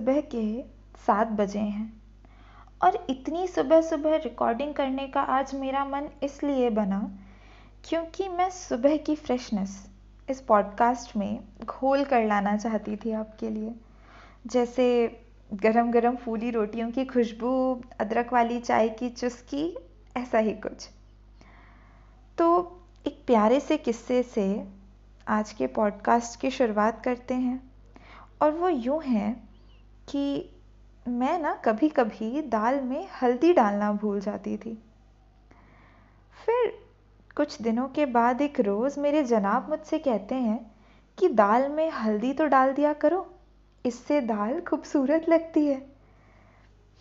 सुबह के सात बजे हैं। और इतनी सुबह सुबह रिकॉर्डिंग करने का आज मेरा मन इसलिए बना क्योंकि मैं सुबह की फ्रेशनेस इस पॉडकास्ट में घोल कर लाना चाहती थी आपके लिए। जैसे गरम गरम फूली रोटियों की खुशबू, अदरक वाली चाय की चुस्की, ऐसा ही कुछ। तो एक प्यारे से किस्से से आज के पॉडकास्ट की शुरुआत करते हैं। और वो यूँ है कि मैं ना कभी कभी दाल में हल्दी डालना भूल जाती थी। फिर कुछ दिनों के बाद एक रोज़ मेरे जनाब मुझसे कहते हैं कि दाल में हल्दी तो डाल दिया करो, इससे दाल खूबसूरत लगती है।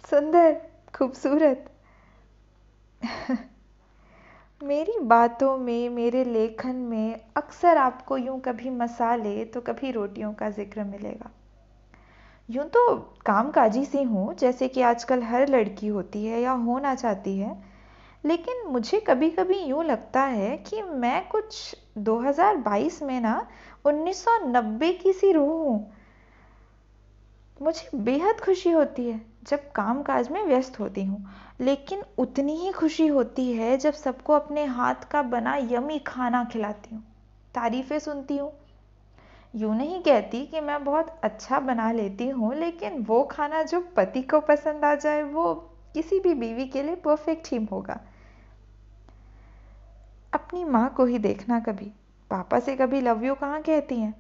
सुंदर, खूबसूरत। मेरी बातों में, मेरे लेखन में अक्सर आपको यूँ कभी मसाले तो कभी रोटियों का ज़िक्र मिलेगा। यूँ तो काम कामकाजी सी हूँ, जैसे कि आजकल हर लड़की होती है या होना चाहती है। लेकिन मुझे कभी कभी यूँ लगता है कि मैं कुछ 2022 में ना 1990 की सी रूह हूँ। मुझे बेहद खुशी होती है जब काम काज में व्यस्त होती हूँ। लेकिन उतनी ही खुशी होती है जब सबको अपने हाथ का बना यमी खाना खिलाती हूँ। तारीफ़ें सुनती हूँ यूँ नहीं कहती कि मैं बहुत अच्छा बना लेती हूँ, लेकिन वो खाना जो पति को पसंद आ जाए, वो किसी भी बीवी के लिए परफेक्ट ही होगा। अपनी माँ को ही देखना कभी। पापा से कभी लव यू कहाँ कहती हैं?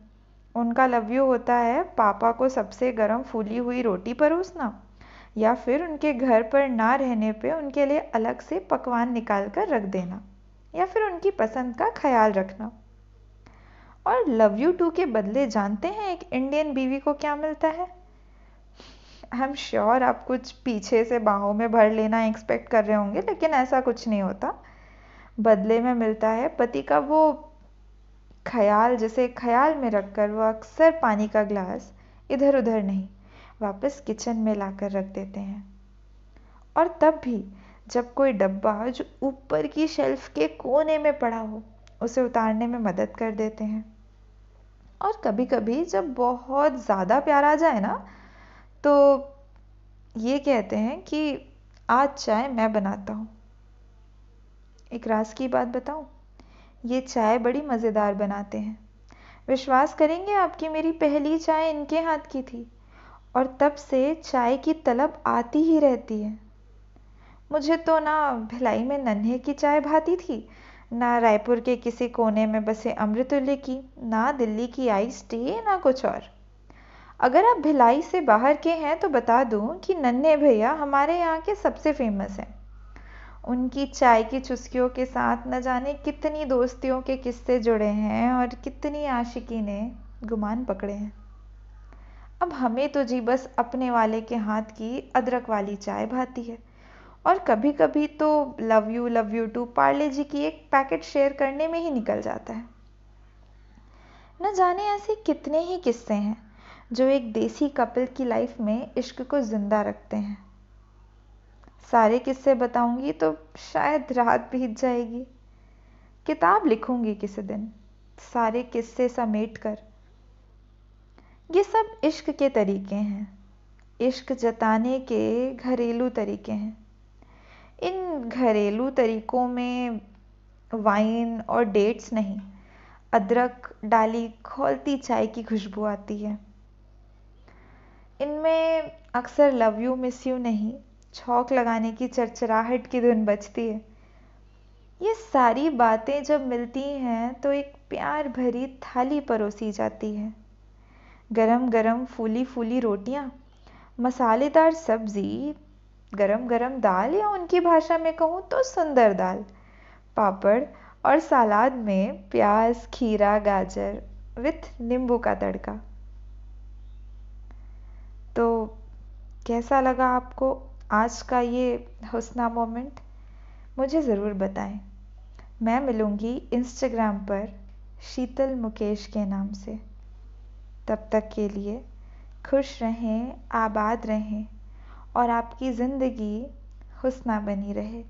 उनका लव यू होता है, पापा को सबसे गर्म फूली हुई रोटी परोसना या फिर उनके घर पर ना रहने पे उनके लिए अलग से पकवान निकाल कर रख देना, या फिर उनकी पसंद का ख्याल रखना। और लव यू टू के बदले जानते हैं एक इंडियन बीवी को क्या मिलता है? आई एम श्योर आप कुछ पीछे से बाहों में भर लेना एक्सपेक्ट कर रहे होंगे, लेकिन ऐसा कुछ नहीं होता। बदले में मिलता है, पति का वो ख्याल, जिसे ख्याल में रखकर वो अक्सर पानी का ग्लास इधर उधर नहीं, वापस किचन में लाकर रख देते हैं। और तब भी जब कोई डब्बा जो ऊपर की शेल्फ के कोने में पड़ा हो उसे उतारने में मदद कर देते हैं। और कभी कभी जब बहुत ज़्यादा प्यार आ जाए ना तो ये कहते हैं कि आज चाय मैं बनाता हूँ। एक राज की बात बताऊँ? ये चाय बड़ी मज़ेदार बनाते हैं। विश्वास करेंगे आपकी मेरी पहली चाय इनके हाथ की थी, और तब से चाय की तलब आती ही रहती है। मुझे तो ना भिलाई में नन्हे की चाय भाती थी ना रायपुर के किसी कोने में बसे अमृतुल्य की, ना दिल्ली की आइस टी ना कुछ और। अगर आप भिलाई से बाहर के हैं तो बता दूँ कि नन्हे भैया हमारे यहाँ के सबसे फ़ेमस हैं। उनकी चाय की चुस्कियों के साथ न जाने कितनी दोस्तियों के किस्से जुड़े हैं और कितनी आशिकी ने गुमान पकड़े हैं। अब हमें तो जी बस अपने वाले के हाथ की अदरक वाली चाय भाती है। और कभी कभी तो love you love you too Parle G की एक पैकेट शेयर करने में ही निकल जाता है। न जाने ऐसे कितने ही किस्से हैं जो एक देसी कपल की लाइफ में इश्क को ज़िंदा रखते हैं। सारे किस्से बताऊँगी तो शायद रात बीत जाएगी। किताब लिखूँगी किसी दिन, सारे किस्से समेट कर। ये सब इश्क के तरीके हैं। इश्क जताने के घरेलू तरीके हैं। इन घरेलू तरीकों में वाइन और डेट्स नहीं, अदरक डाली खोलती चाय की खुशबू आती है। इनमें अक्सर लव यू मिस यू नहीं, छौक लगाने की चरचराहट की धुन बजती है। ये सारी बातें जब मिलती हैं तो एक प्यार भरी थाली परोसी जाती है। गरम गरम फूली फूली रोटियाँ, मसालेदार सब्ज़ी गरम गरम दाल या उनकी भाषा में कहूँ तो सुंदर दाल। पापड़ और सलाद में प्याज, खीरा, गाजर विथ नींबू का तड़का। तो कैसा लगा आपको आज का ये हुसना मोमेंट? मुझे ज़रूर बताएँ। मैं मिलूँगी इंस्टाग्राम पर शीतल मुकेश के नाम से। तब तक के लिए खुश रहें, आबाद रहें। और आपकी ज़िंदगी हुस्ना बनी रहे।